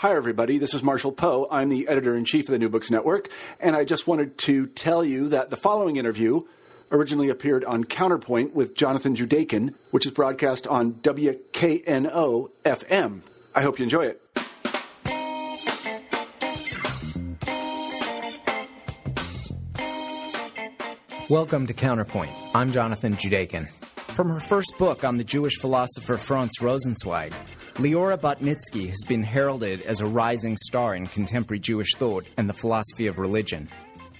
Hi, everybody. This is Marshall Poe. I'm the editor in chief of the New Books Network, and I just wanted to tell you that the following interview originally appeared on Counterpoint with Jonathan Judaken, which is broadcast on WKNO FM. I hope you enjoy it. Welcome to Counterpoint. I'm Jonathan Judaken. From her first book on the Jewish philosopher Franz Rosenzweig, Leora Batnitzky has been heralded as a rising star in contemporary Jewish thought and the philosophy of religion.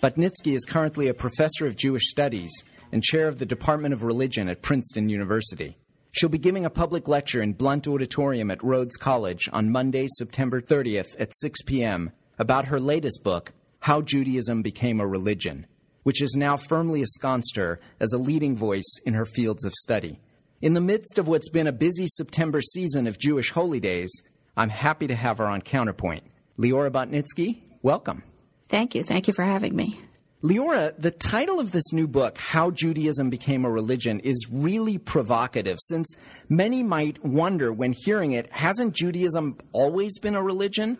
Batnitzky is currently a professor of Jewish studies and chair of the Department of Religion at Princeton University. She'll be giving a public lecture in Blount Auditorium at Rhodes College on Monday, September 30th at 6 p.m. about her latest book, How Judaism Became a Religion, which has now firmly ensconced her as a leading voice in her fields of study. In the midst of what's been a busy September season of Jewish holy days, I'm happy to have her on Counterpoint. Leora Batnitzky, welcome. Thank you. Thank you for having me. Leora, the title of this new book, How Judaism Became a Religion, is really provocative since many might wonder when hearing it, hasn't Judaism always been a religion?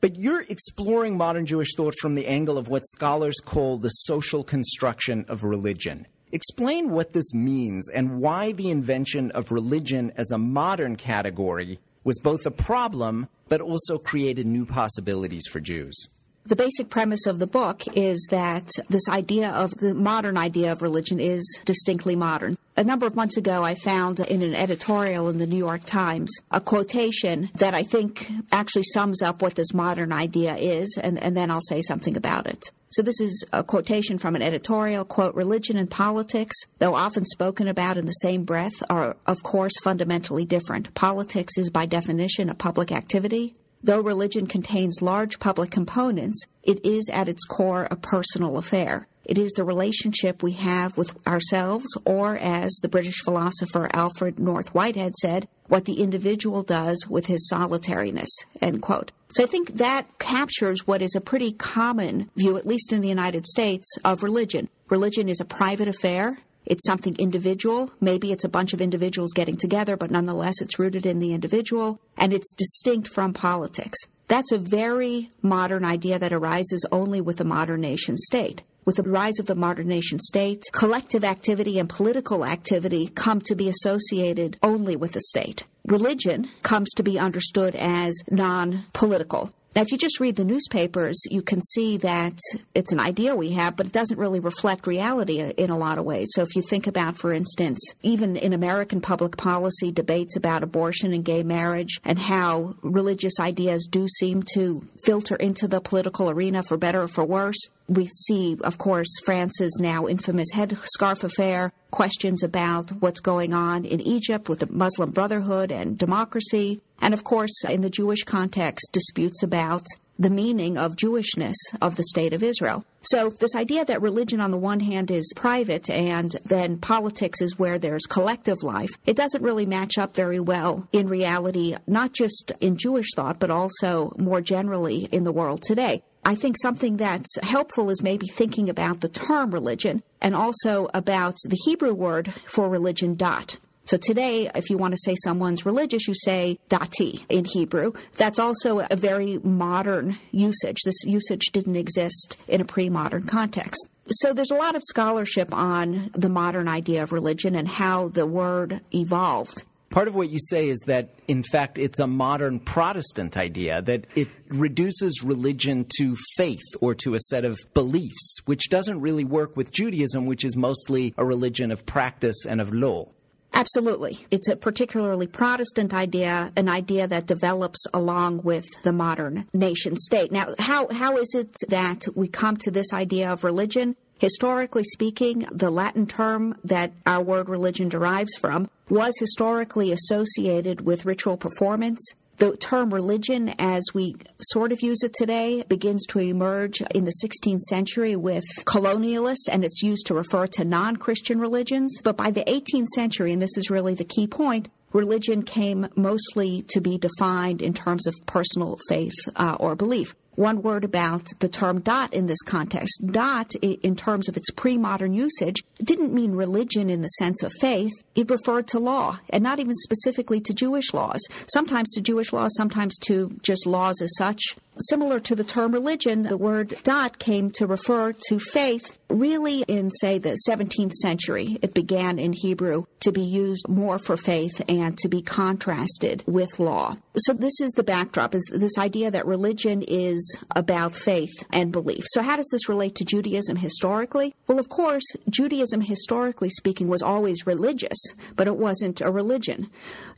But you're exploring modern Jewish thought from the angle of what scholars call the social construction of religion. Explain what this means and why the invention of religion as a modern category was both a problem but also created new possibilities for Jews. The basic premise of the book is that this idea of the modern idea of religion is distinctly modern. A number of months ago, I found in an editorial in the New York Times a quotation that I think actually sums up what this modern idea is, and, and then I'll say something about it. So this is a quotation from an editorial, quote, religion and politics, though often spoken about in the same breath, are of course fundamentally different. Politics is by definition a public activity. Though religion contains large public components, it is at its core a personal affair. It is the relationship we have with ourselves, or as the British philosopher Alfred North Whitehead said, what the individual does with his solitariness. End quote. So I think that captures what is a pretty common view, at least in the United States, of religion. Religion is a private affair. It's something individual. Maybe it's a bunch of individuals getting together, but nonetheless it's rooted in the individual and it's distinct from politics. That's a very modern idea that arises only with the modern nation state. With the rise of the modern nation state, collective activity and political activity come to be associated only with the state. Religion comes to be understood as non political. Now, if you just read the newspapers, you can see that it's an idea we have, but it doesn't really reflect reality in a lot of ways. So, if you think about, for instance, even in American public policy debates about abortion and gay marriage and how religious ideas do seem to filter into the political arena for better or for worse, we see, of course, France's now infamous headscarf affair, questions about what's going on in Egypt with the Muslim Brotherhood and democracy, and of course, in the Jewish context, disputes about the meaning of Jewishness of the State of Israel. So, this idea that religion on the one hand is private and then politics is where there's collective life, it doesn't really match up very well in reality, not just in Jewish thought, but also more generally in the world today. I think something that's helpful is maybe thinking about the term religion and also about the Hebrew word for religion, dat. So today, if you want to say someone's religious, you say dati in Hebrew. That's also a very modern usage. This usage didn't exist in a pre-modern context. So there's a lot of scholarship on the modern idea of religion and how the word evolved. Part of what you say is that, in fact, it's a modern Protestant idea, that it reduces religion to faith or to a set of beliefs, which doesn't really work with Judaism, which is mostly a religion of practice and of law. Absolutely. It's a particularly Protestant idea, an idea that develops along with the modern nation state. Now, how, how is it that we come to this idea of religion? Historically speaking, the Latin term that our word religion derives from was historically associated with ritual performance. The term religion, as we sort of use it today, begins to emerge in the 16th century with colonialists, and it's used to refer to non Christian religions. But by the 18th century, and this is really the key point, religion came mostly to be defined in terms of personal faith uh, or belief. One word about the term dat in this context. Dat, in terms of its pre modern usage, didn't mean religion in the sense of faith. It referred to law, and not even specifically to Jewish laws. Sometimes to Jewish laws, sometimes to just laws as such. Similar to the term religion, the word dat came to refer to faith really in, say, the 17th century. It began in Hebrew to be used more for faith and to be contrasted with law. So this is the backdrop, is this idea that religion is about faith and belief. So how does this relate to Judaism historically? Well, of course, Judaism historically speaking was always religious, but it wasn't a religion.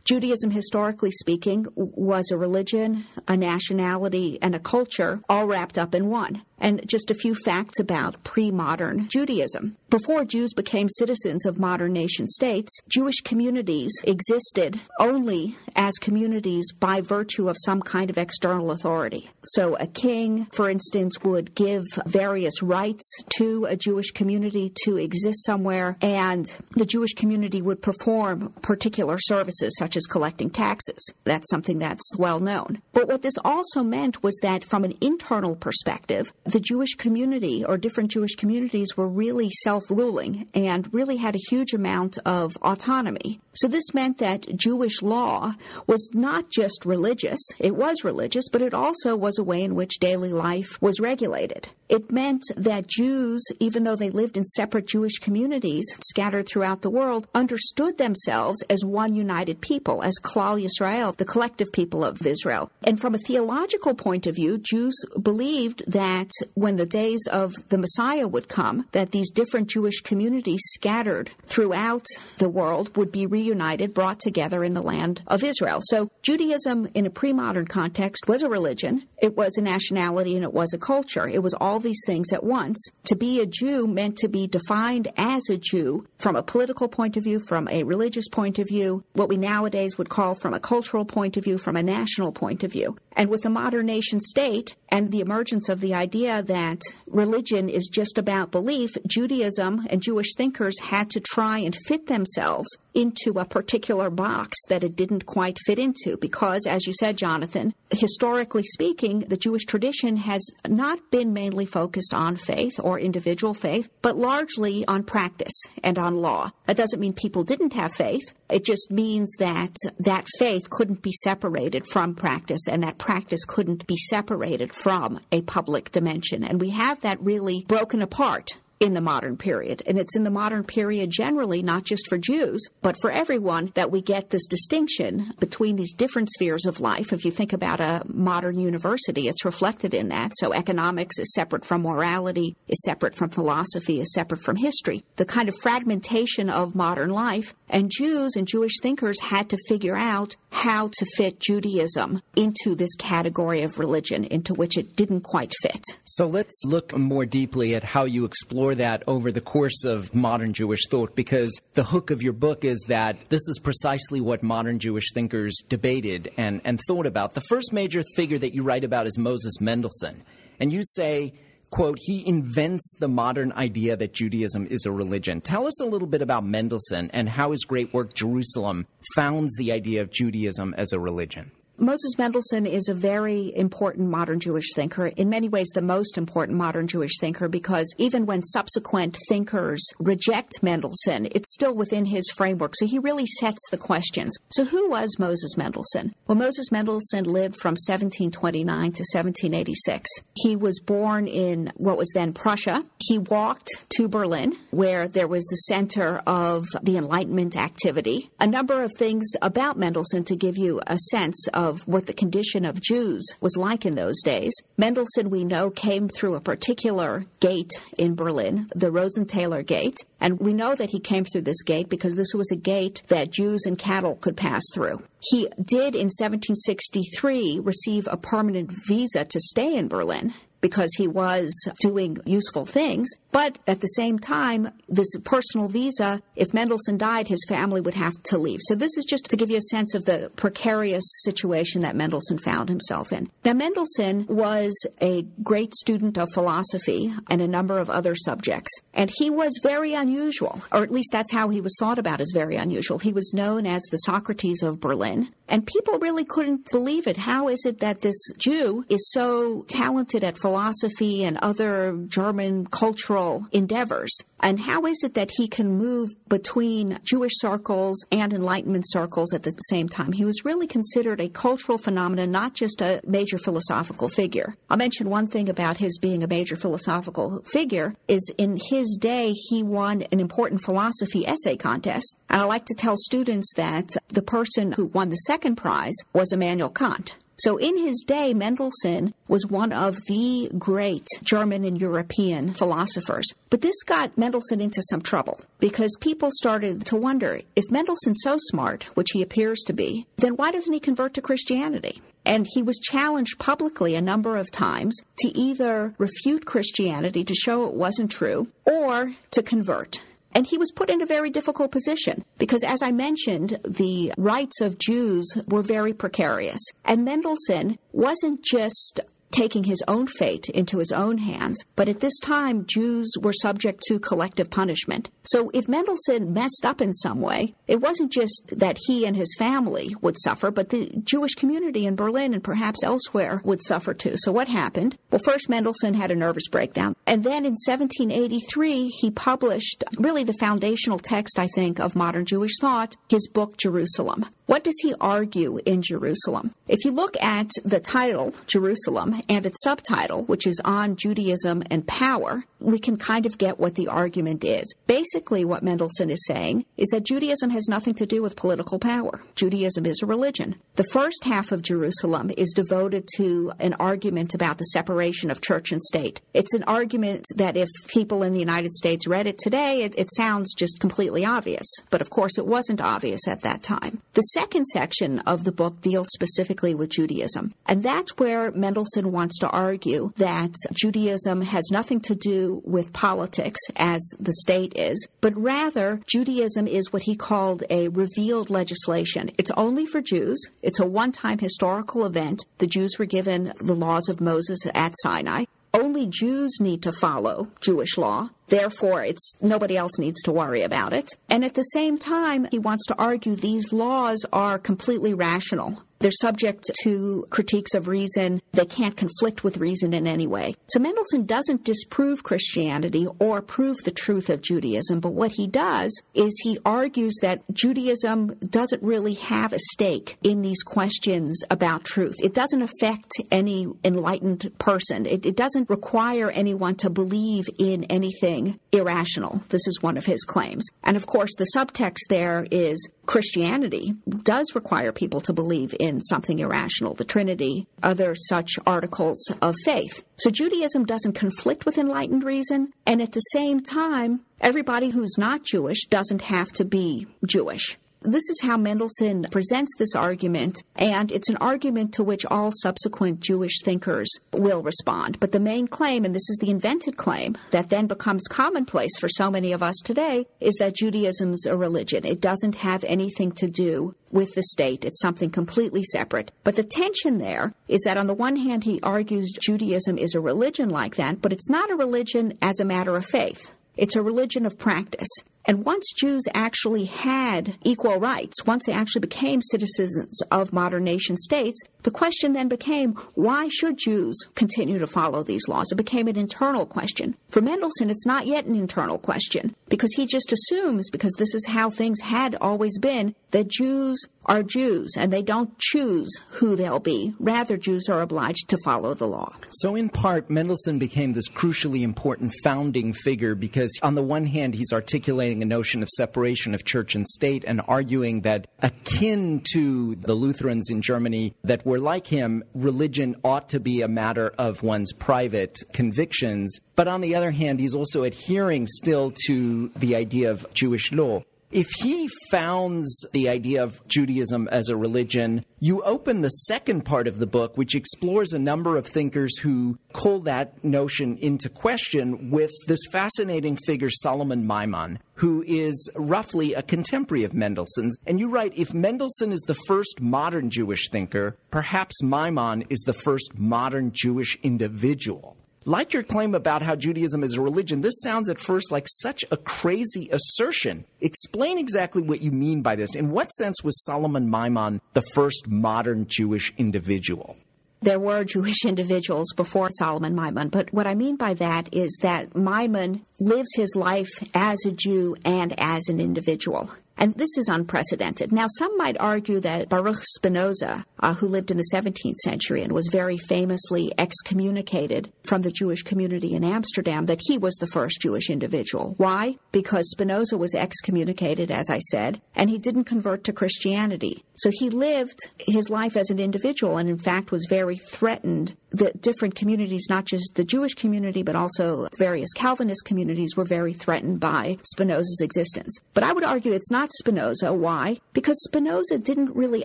Judaism, historically speaking, was a religion, a nationality, and a culture all wrapped up in one. And just a few facts about pre modern Judaism. Before Jews became citizens of modern nation states, Jewish communities existed only as communities by virtue of some kind of external authority. So a king, for instance, would give various rights to a Jewish community to exist somewhere, and the Jewish community would perform particular services such as collecting taxes. That's something that's well known. But what this also meant was that from an internal perspective, the Jewish community or different Jewish communities were really self ruling and really had a huge amount of autonomy. So this meant that Jewish law was not just religious, it was religious, but it also was a way in which daily life was regulated. It meant that Jews, even though they lived in separate Jewish communities scattered throughout the world, understood themselves as one united people, as Klal Yisrael, the collective people of Israel. And from a theological point of view, Jews believed that when the days of the Messiah would come, that these different Jewish communities scattered throughout the world would be reunited, brought together in the land of Israel. So Judaism in a pre-modern context was a religion, it was a nationality, and it was a culture. It was all these things at once. To be a Jew meant to be defined as a Jew from a political point of view, from a religious point of view, what we nowadays would call from a cultural point of view, from a national point of view. And with the modern nation state and the emergence of the idea that religion is just about belief, Judaism and Jewish thinkers had to try and fit themselves into a particular box that it didn't quite fit into because, as you said, Jonathan, historically speaking, the Jewish tradition has not been mainly focused on faith or individual faith, but largely on practice and on law. That doesn't mean people didn't have faith. It just means that that faith couldn't be separated from practice and that practice couldn't be separated from a public dimension. And we have that really broken apart in the modern period. And it's in the modern period generally, not just for Jews, but for everyone, that we get this distinction between these different spheres of life. If you think about a modern university, it's reflected in that. So economics is separate from morality, is separate from philosophy, is separate from history. The kind of fragmentation of modern life and Jews and Jewish thinkers had to figure out how to fit Judaism into this category of religion into which it didn't quite fit. So let's look more deeply at how you explore that over the course of modern Jewish thought because the hook of your book is that this is precisely what modern Jewish thinkers debated and, and thought about. The first major figure that you write about is Moses Mendelssohn. And you say, quote, he invents the modern idea that Judaism is a religion. Tell us a little bit about Mendelssohn and how his great work, Jerusalem, founds the idea of Judaism as a religion. Moses Mendelssohn is a very important modern Jewish thinker, in many ways the most important modern Jewish thinker, because even when subsequent thinkers reject Mendelssohn, it's still within his framework. So he really sets the questions. So who was Moses Mendelssohn? Well, Moses Mendelssohn lived from 1729 to 1786. He was born in what was then Prussia. He walked to Berlin, where there was the center of the Enlightenment activity. A number of things about Mendelssohn to give you a sense of of what the condition of Jews was like in those days. Mendelssohn, we know, came through a particular gate in Berlin, the Rosenthaler Gate, and we know that he came through this gate because this was a gate that Jews and cattle could pass through. He did in 1763 receive a permanent visa to stay in Berlin because he was doing useful things. But at the same time, this personal visa, if Mendelssohn died, his family would have to leave. So this is just to give you a sense of the precarious situation that Mendelssohn found himself in. Now, Mendelssohn was a great student of philosophy and a number of other subjects, and he was very unusual, or at least that's how he was thought about as very unusual. He was known as the Socrates of Berlin, and people really couldn't believe it. How is it that this Jew is so talented at philosophy? and other German cultural endeavors. And how is it that he can move between Jewish circles and Enlightenment circles at the same time? He was really considered a cultural phenomenon, not just a major philosophical figure. I'll mention one thing about his being a major philosophical figure is in his day he won an important philosophy essay contest. And I like to tell students that the person who won the second prize was Immanuel Kant. So in his day, Mendelssohn was one of the great German and European philosophers. But this got Mendelssohn into some trouble because people started to wonder if Mendelssohn's so smart, which he appears to be, then why doesn't he convert to Christianity? And he was challenged publicly a number of times to either refute Christianity to show it wasn't true or to convert. And he was put in a very difficult position because, as I mentioned, the rights of Jews were very precarious. And Mendelssohn wasn't just taking his own fate into his own hands. But at this time, Jews were subject to collective punishment. So if Mendelssohn messed up in some way, it wasn't just that he and his family would suffer, but the Jewish community in Berlin and perhaps elsewhere would suffer too. So what happened? Well, first Mendelssohn had a nervous breakdown. And then in 1783, he published really the foundational text, I think, of modern Jewish thought, his book, Jerusalem. What does he argue in Jerusalem? If you look at the title, Jerusalem, and its subtitle, which is on Judaism and power, we can kind of get what the argument is. Basically, what Mendelssohn is saying is that Judaism has nothing to do with political power. Judaism is a religion. The first half of Jerusalem is devoted to an argument about the separation of church and state. It's an argument that if people in the United States read it today, it, it sounds just completely obvious. But of course, it wasn't obvious at that time. The second section of the book deals specifically with Judaism. And that's where Mendelssohn wants to argue that Judaism has nothing to do with politics as the state is, but rather Judaism is what he called a revealed legislation. It's only for Jews. It's a one-time historical event. The Jews were given the laws of Moses at Sinai. Only Jews need to follow Jewish law. Therefore, it's nobody else needs to worry about it. And at the same time, he wants to argue these laws are completely rational. They're subject to critiques of reason. They can't conflict with reason in any way. So Mendelssohn doesn't disprove Christianity or prove the truth of Judaism, but what he does is he argues that Judaism doesn't really have a stake in these questions about truth. It doesn't affect any enlightened person. It, it doesn't require anyone to believe in anything irrational. This is one of his claims. And of course, the subtext there is Christianity does require people to believe in something irrational, the Trinity, other such articles of faith. So Judaism doesn't conflict with enlightened reason, and at the same time, everybody who's not Jewish doesn't have to be Jewish. This is how Mendelssohn presents this argument, and it's an argument to which all subsequent Jewish thinkers will respond. But the main claim, and this is the invented claim that then becomes commonplace for so many of us today, is that Judaism's a religion. It doesn't have anything to do with the state. It's something completely separate. But the tension there is that on the one hand, he argues Judaism is a religion like that, but it's not a religion as a matter of faith. It's a religion of practice. And once Jews actually had equal rights, once they actually became citizens of modern nation states, the question then became, why should Jews continue to follow these laws? It became an internal question. For Mendelssohn, it's not yet an internal question because he just assumes, because this is how things had always been, that Jews are Jews and they don't choose who they'll be. Rather, Jews are obliged to follow the law. So, in part, Mendelssohn became this crucially important founding figure because, on the one hand, he's articulating a notion of separation of church and state and arguing that, akin to the Lutherans in Germany that were like him, religion ought to be a matter of one's private convictions. But on the other hand, he's also adhering still to the idea of Jewish law. If he founds the idea of Judaism as a religion, you open the second part of the book, which explores a number of thinkers who call that notion into question with this fascinating figure, Solomon Maimon, who is roughly a contemporary of Mendelssohn's. And you write if Mendelssohn is the first modern Jewish thinker, perhaps Maimon is the first modern Jewish individual. Like your claim about how Judaism is a religion, this sounds at first like such a crazy assertion. Explain exactly what you mean by this. In what sense was Solomon Maimon the first modern Jewish individual? There were Jewish individuals before Solomon Maimon, but what I mean by that is that Maimon lives his life as a Jew and as an individual. And this is unprecedented. Now, some might argue that Baruch Spinoza, uh, who lived in the 17th century and was very famously excommunicated from the Jewish community in Amsterdam, that he was the first Jewish individual. Why? Because Spinoza was excommunicated, as I said, and he didn't convert to Christianity. So he lived his life as an individual and, in fact, was very threatened that different communities, not just the Jewish community, but also various Calvinist communities, were very threatened by Spinoza's existence. But I would argue it's not Spinoza. Why? Because Spinoza didn't really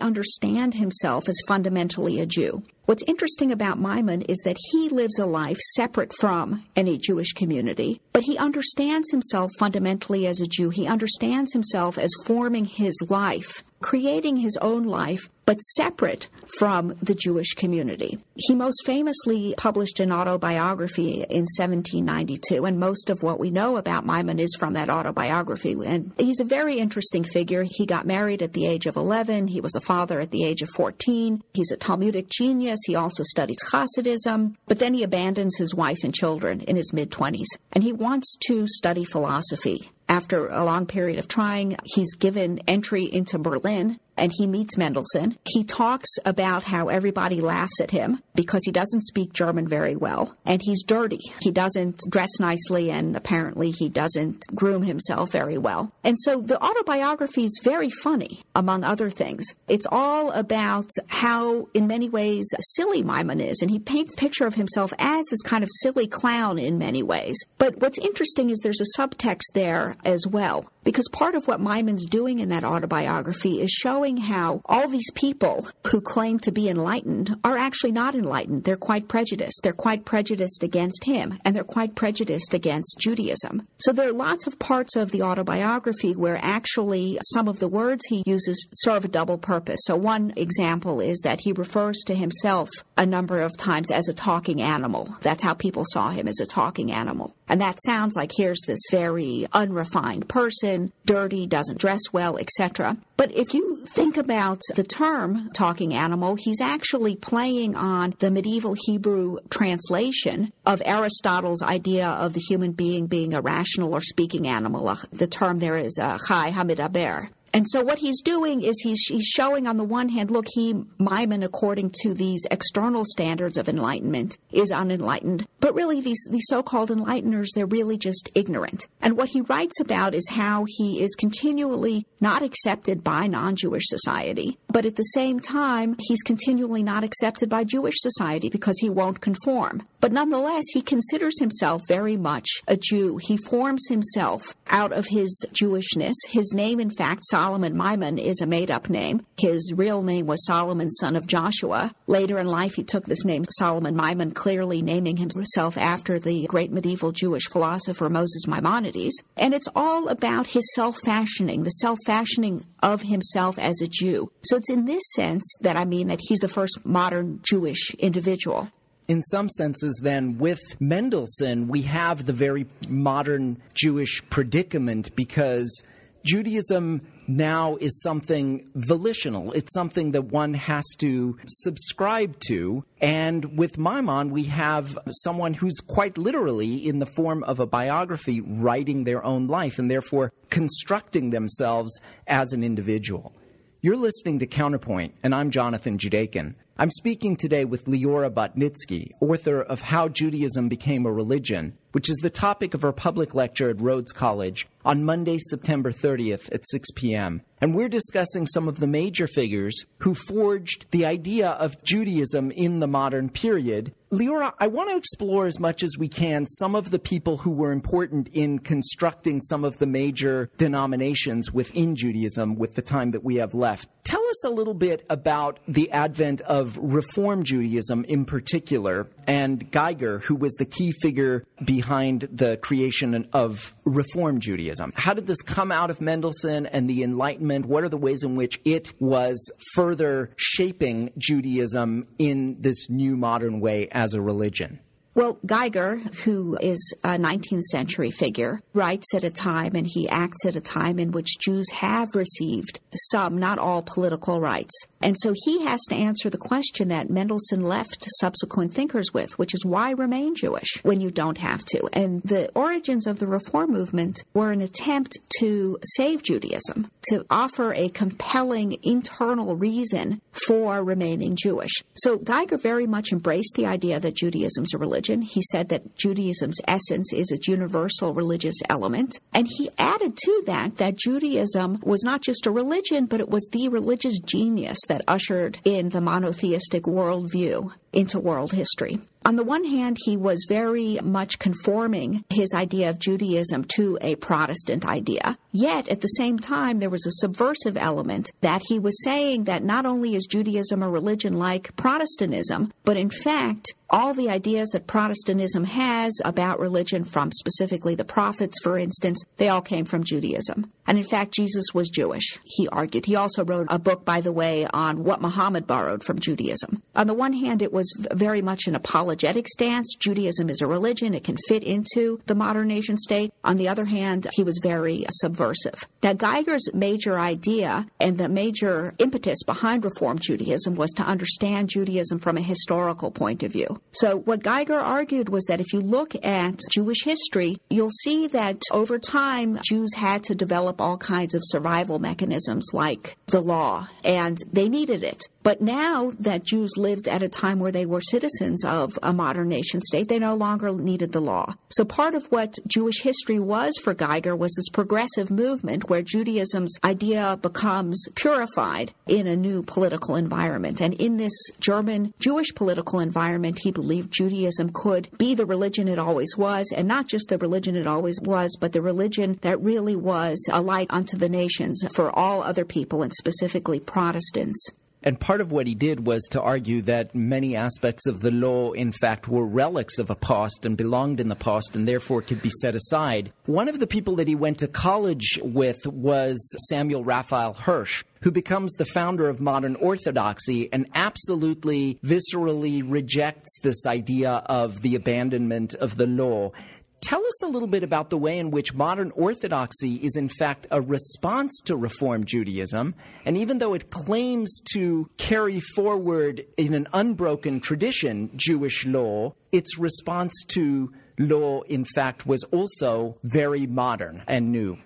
understand himself as fundamentally a Jew. What's interesting about Maimon is that he lives a life separate from any Jewish community, but he understands himself fundamentally as a Jew. He understands himself as forming his life, creating his own life, but separate from the Jewish community. He most famously published an autobiography in 1792, and most of what we know about Maimon is from that autobiography. And he's a very interesting figure. He got married at the age of 11. He was a father at the age of 14. He's a Talmudic genius. He also studies Hasidism, but then he abandons his wife and children in his mid 20s, and he wants to study philosophy. After a long period of trying, he's given entry into Berlin and he meets Mendelssohn. He talks about how everybody laughs at him because he doesn't speak German very well and he's dirty. He doesn't dress nicely and apparently he doesn't groom himself very well. And so the autobiography is very funny, among other things. It's all about how, in many ways, silly Maimon is and he paints a picture of himself as this kind of silly clown in many ways. But what's interesting is there's a subtext there as well because part of what Maimon's doing in that autobiography is showing how all these people who claim to be enlightened are actually not enlightened. They're quite prejudiced. They're quite prejudiced against him, and they're quite prejudiced against Judaism. So there are lots of parts of the autobiography where actually some of the words he uses serve a double purpose. So one example is that he refers to himself a number of times as a talking animal. That's how people saw him as a talking animal. And that sounds like here's this very unrefined person, dirty, doesn't dress well, etc. But if you think about the term talking animal, he's actually playing on the medieval Hebrew translation of Aristotle's idea of the human being being a rational or speaking animal. The term there is uh, chai hamidaber. And so what he's doing is he's, he's showing on the one hand, look, he, Maimon, according to these external standards of enlightenment, is unenlightened. But really, these, these so-called enlighteners, they're really just ignorant. And what he writes about is how he is continually not accepted by non-Jewish society. But at the same time, he's continually not accepted by Jewish society because he won't conform. But nonetheless, he considers himself very much a Jew. He forms himself out of his Jewishness. His name, in fact, Solomon Maimon is a made up name. His real name was Solomon, son of Joshua. Later in life, he took this name Solomon Maimon, clearly naming himself after the great medieval Jewish philosopher Moses Maimonides. And it's all about his self fashioning, the self fashioning of himself as a Jew. So it's in this sense that I mean that he's the first modern Jewish individual. in some senses, then, with Mendelssohn, we have the very modern Jewish predicament because Judaism now is something volitional. It's something that one has to subscribe to. And with Maimon, we have someone who's quite literally, in the form of a biography, writing their own life and therefore constructing themselves as an individual. You're listening to Counterpoint, and I'm Jonathan Judaken. I'm speaking today with Leora Batnitzky, author of How Judaism Became a Religion, which is the topic of her public lecture at Rhodes College on Monday, September 30th at 6 p.m. And we're discussing some of the major figures who forged the idea of Judaism in the modern period. Leora, I want to explore as much as we can some of the people who were important in constructing some of the major denominations within Judaism with the time that we have left. Tell us a little bit about the advent of Reform Judaism in particular and Geiger, who was the key figure behind the creation of Reform Judaism. How did this come out of Mendelssohn and the Enlightenment? What are the ways in which it was further shaping Judaism in this new modern way as a religion? Well, Geiger, who is a 19th century figure, writes at a time and he acts at a time in which Jews have received some, not all, political rights. And so he has to answer the question that Mendelssohn left subsequent thinkers with, which is why remain Jewish when you don't have to? And the origins of the Reform movement were an attempt to save Judaism, to offer a compelling internal reason for remaining Jewish. So Geiger very much embraced the idea that Judaism's a religion. He said that Judaism's essence is its universal religious element. And he added to that that Judaism was not just a religion, but it was the religious genius that ushered in the monotheistic worldview into world history. On the one hand, he was very much conforming his idea of Judaism to a Protestant idea. Yet, at the same time, there was a subversive element that he was saying that not only is Judaism a religion like Protestantism, but in fact, all the ideas that Protestantism has about religion, from specifically the prophets, for instance, they all came from Judaism. And in fact, Jesus was Jewish, he argued. He also wrote a book, by the way, on what Muhammad borrowed from Judaism. On the one hand, it was very much an apologetic stance. Judaism is a religion, it can fit into the modern nation state. On the other hand, he was very subversive. Now, Geiger's major idea and the major impetus behind Reform Judaism was to understand Judaism from a historical point of view. So, what Geiger argued was that if you look at Jewish history, you'll see that over time, Jews had to develop all kinds of survival mechanisms like the law, and they needed it. But now that Jews lived at a time where they were citizens of a modern nation state, they no longer needed the law. So part of what Jewish history was for Geiger was this progressive movement where Judaism's idea becomes purified in a new political environment. And in this German Jewish political environment, he believed Judaism could be the religion it always was, and not just the religion it always was, but the religion that really was a light unto the nations for all other people, and specifically Protestants. And part of what he did was to argue that many aspects of the law, in fact, were relics of a past and belonged in the past and therefore could be set aside. One of the people that he went to college with was Samson Raphael Hirsch, who becomes the founder of modern orthodoxy and absolutely viscerally rejects this idea of the abandonment of the law. Tell us a little bit about the way in which modern orthodoxy is, in fact, a response to Reform Judaism. And even though it claims to carry forward in an unbroken tradition Jewish law, its response to law, in fact, was also very modern and new.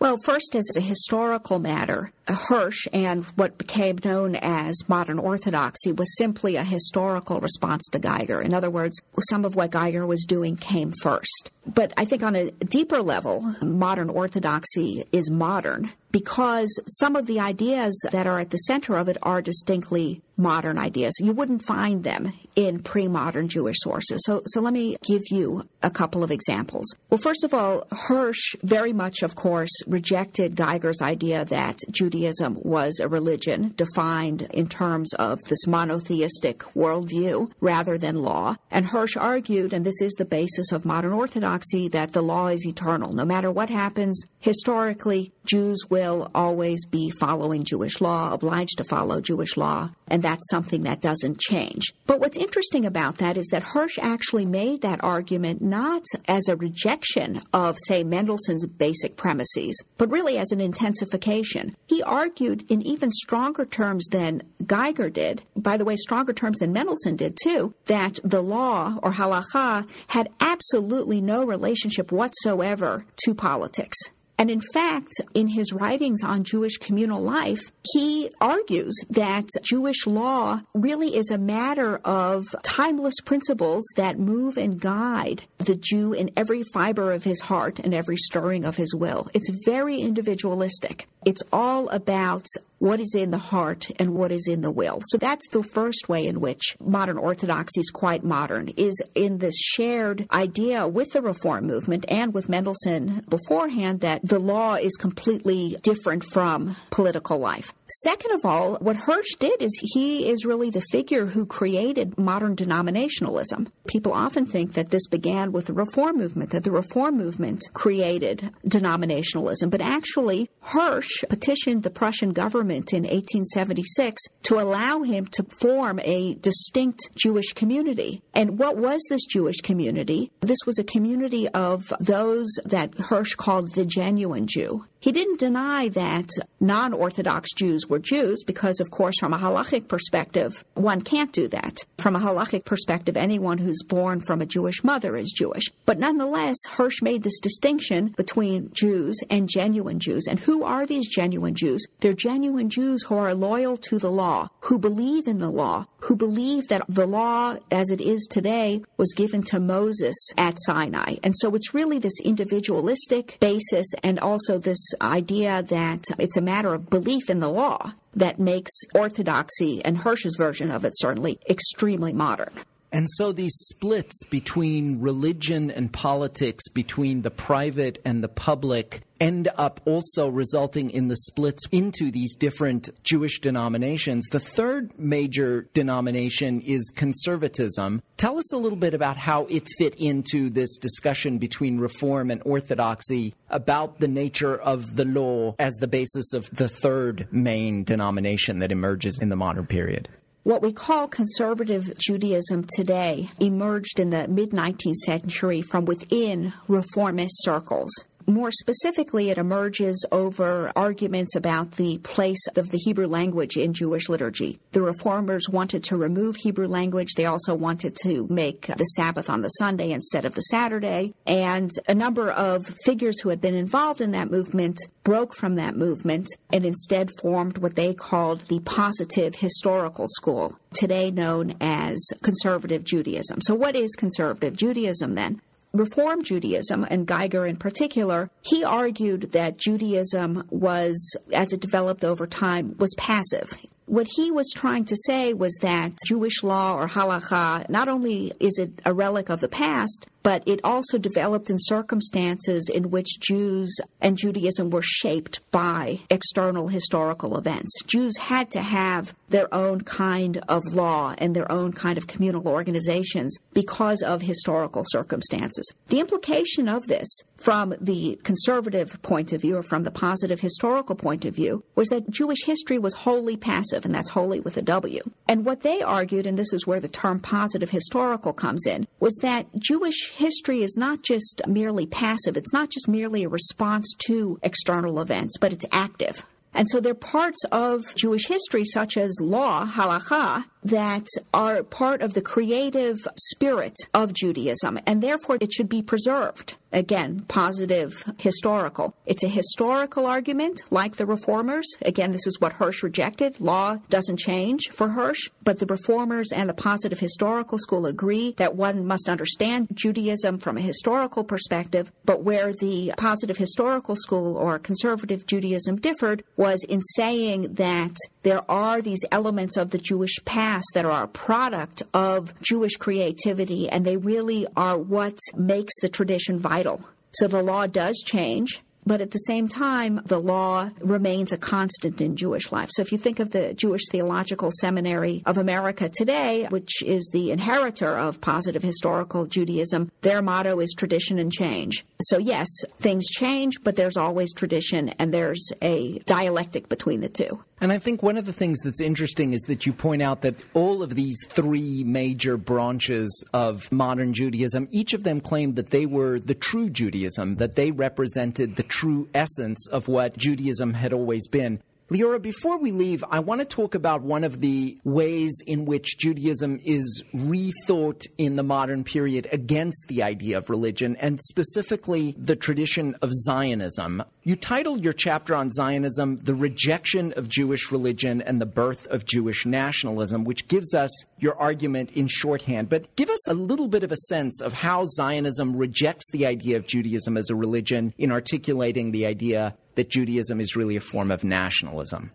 Well, first, as a historical matter, Hirsch and what became known as modern orthodoxy was simply a historical response to Geiger. In other words, some of what Geiger was doing came first. But I think on a deeper level, modern orthodoxy is modern because some of the ideas that are at the center of it are distinctly modern ideas. You wouldn't find them in pre-modern Jewish sources. So, so let me give you a couple of examples. Well, first of all, Hirsch very much, of course, rejected Geiger's idea that Judaism was a religion defined in terms of this monotheistic worldview rather than law. And Hirsch argued, and this is the basis of modern orthodoxy, that the law is eternal. No matter what happens historically, Jews will always be following Jewish law, obliged to follow Jewish law and that's something that doesn't change. But what's interesting about that is that Hirsch actually made that argument not as a rejection of, say, Mendelssohn's basic premises, but really as an intensification. He argued in even stronger terms than Geiger did, by the way, stronger terms than Mendelssohn did too, that the law or halacha had absolutely no relationship whatsoever to politics. And in fact, in his writings on Jewish communal life, he argues that Jewish law really is a matter of timeless principles that move and guide the Jew in every fiber of his heart and every stirring of his will. It's very individualistic. It's all about what is in the heart and what is in the will. So that's the first way in which modern orthodoxy is quite modern, is in this shared idea with the reform movement and with Mendelssohn beforehand that the law is completely different from political life. Second of all, what Hirsch did is he is really the figure who created modern denominationalism. People often think that this began with the reform movement, that the reform movement created denominationalism, but actually Hirsch petitioned the Prussian government in 1876 to allow him to form a distinct Jewish community. And what was this Jewish community? This was a community of those that Hirsch called the genuine Jew. He didn't deny that non Orthodox Jews were Jews because, of course, from a halachic perspective, one can't do that. From a halachic perspective, anyone who's born from a Jewish mother is Jewish. But nonetheless, Hirsch made this distinction between Jews and genuine Jews. And who are these genuine Jews? They're genuine Jews who are loyal to the law, who believe in the law, who believe that the law as it is today was given to Moses at Sinai. And so it's really this individualistic basis and also this idea that it's a matter of belief in the law that makes orthodoxy and Hirsch's version of it certainly extremely modern. And so these splits between religion and politics, between the private and the public, end up also resulting in the splits into these different Jewish denominations. The third major denomination is conservatism. Tell us a little bit about how it fit into this discussion between Reform and Orthodoxy about the nature of the law as the basis of the third main denomination that emerges in the modern period. What we call conservative Judaism today emerged in the mid 19th century from within reformist circles. More specifically, it emerges over arguments about the place of the Hebrew language in Jewish liturgy. The reformers wanted to remove Hebrew language. They also wanted to make the Sabbath on the Sunday instead of the Saturday. And a number of figures who had been involved in that movement broke from that movement and instead formed what they called the positive historical school, today known as conservative Judaism. So, what is conservative Judaism then? Reform Judaism, and Geiger in particular, he argued that Judaism was, as it developed over time, was passive. What he was trying to say was that Jewish law or halacha, not only is it a relic of the past, but it also developed in circumstances in which Jews and Judaism were shaped by external historical events. Jews had to have their own kind of law and their own kind of communal organizations because of historical circumstances. The implication of this from the conservative point of view or from the positive historical point of view was that Jewish history was wholly passive, and that's wholly with a W. And what they argued, and this is where the term positive historical comes in, was that Jewish history is not just merely passive, it's not just merely a response to external events, but it's active. And so there are parts of Jewish history, such as law, halacha, that are part of the creative spirit of Judaism, and therefore it should be preserved. Again, positive historical. It's a historical argument, like the reformers. Again, this is what Hirsch rejected. Law doesn't change for Hirsch, but the reformers and the positive historical school agree that one must understand Judaism from a historical perspective, but where the positive historical school or conservative Judaism differed was in saying that there are these elements of the Jewish past that are a product of Jewish creativity, and they really are what makes the tradition vital. So the law does change. But at the same time, the law remains a constant in Jewish life. So if you think of the Jewish Theological Seminary of America today, which is the inheritor of positive historical Judaism, their motto is tradition and change. So yes, things change, but there's always tradition and there's a dialectic between the two. And I think one of the things that's interesting is that you point out that all of these three major branches of modern Judaism, each of them claimed that they were the true Judaism, that they represented the true essence of what Judaism had always been. Leora, before we leave, I want to talk about one of the ways in which Judaism is rethought in the modern period against the idea of religion, and specifically the tradition of Zionism. You titled your chapter on Zionism, The Rejection of Jewish Religion and the Birth of Jewish Nationalism, which gives us your argument in shorthand. But give us a little bit of a sense of how Zionism rejects the idea of Judaism as a religion in articulating the idea that Judaism is really a form of nationalism.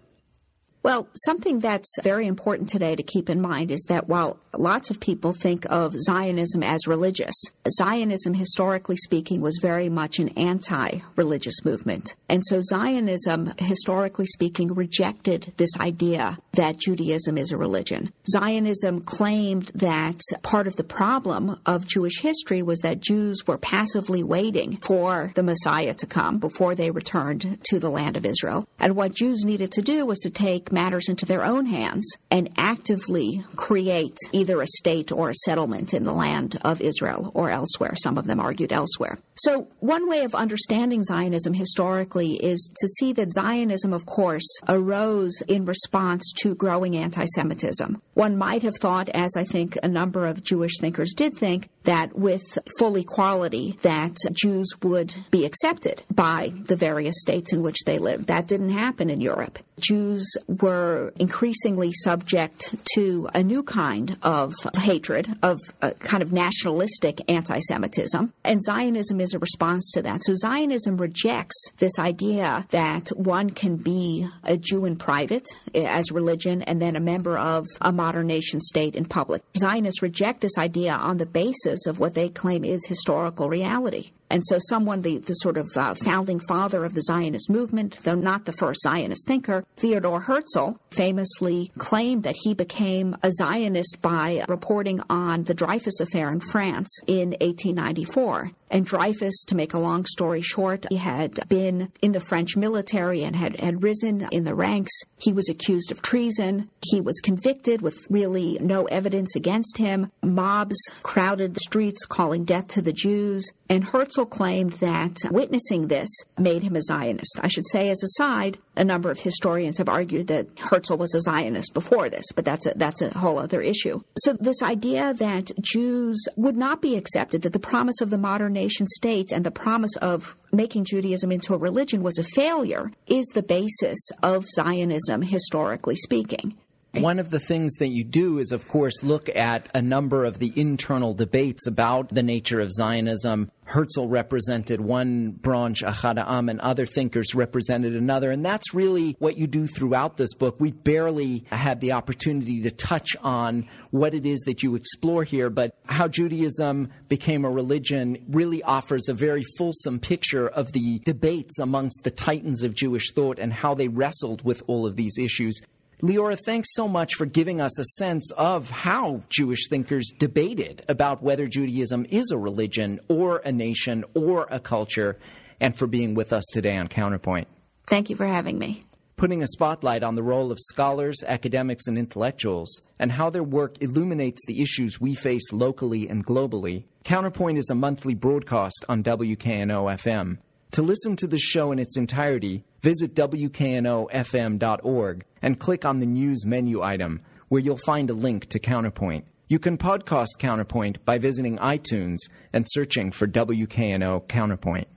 Well, something that's very important today to keep in mind is that while lots of people think of Zionism as religious, Zionism, historically speaking, was very much an anti religious movement. And so Zionism, historically speaking, rejected this idea that Judaism is a religion. Zionism claimed that part of the problem of Jewish history was that Jews were passively waiting for the Messiah to come before they returned to the land of Israel. And what Jews needed to do was to take matters into their own hands and actively create either a state or a settlement in the land of Israel or elsewhere. Some of them argued elsewhere. So, one way of understanding Zionism historically is to see that Zionism, of course, arose in response to growing anti Semitism. One might have thought, as I think a number of Jewish thinkers did think, that with full equality, that Jews would be accepted by the various states in which they lived. That didn't happen in Europe. Jews were increasingly subject to a new kind of hatred, of a kind of nationalistic anti Semitism, and Zionism is a response to that. So Zionism rejects this idea that one can be a Jew in private as religion and then a member of a modern nation state in public. Zionists reject this idea on the basis of what they claim is historical reality. And so, someone, the, the sort of uh, founding father of the Zionist movement, though not the first Zionist thinker, Theodore Herzl, famously claimed that he became a Zionist by reporting on the Dreyfus Affair in France in 1894. And Dreyfus, to make a long story short, he had been in the French military and had, had risen in the ranks. He was accused of treason. He was convicted with really no evidence against him. Mobs crowded the streets calling death to the Jews. And Herzl claimed that witnessing this made him a Zionist. I should say, as a side, a number of historians have argued that Herzl was a Zionist before this, but that's a, that's a whole other issue. So this idea that Jews would not be accepted, that the promise of the modern nation state and the promise of making Judaism into a religion was a failure, is the basis of Zionism, historically speaking. One of the things that you do is, of course, look at a number of the internal debates about the nature of Zionism. Herzl represented one branch, Ahad Ha'am, and other thinkers represented another. And that's really what you do throughout this book. We barely had the opportunity to touch on what it is that you explore here, but how Judaism became a religion really offers a very fulsome picture of the debates amongst the titans of Jewish thought and how they wrestled with all of these issues. Leora, thanks so much for giving us a sense of how Jewish thinkers debated about whether Judaism is a religion or a nation or a culture, and for being with us today on Counterpoint. Thank you for having me. Putting a spotlight on the role of scholars, academics, and intellectuals, and how their work illuminates the issues we face locally and globally, Counterpoint is a monthly broadcast on WKNO FM. To listen to the show in its entirety, visit WKNOFM.org and click on the news menu item, where you'll find a link to Counterpoint. You can podcast Counterpoint by visiting iTunes and searching for WKNO Counterpoint.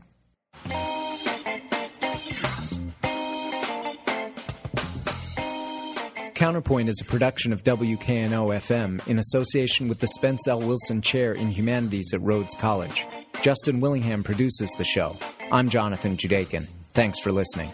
Counterpoint is a production of WKNO FM in association with the Spence L. Wilson Chair in Humanities at Rhodes College. Justin Willingham produces the show. I'm Jonathan Judaken. Thanks for listening.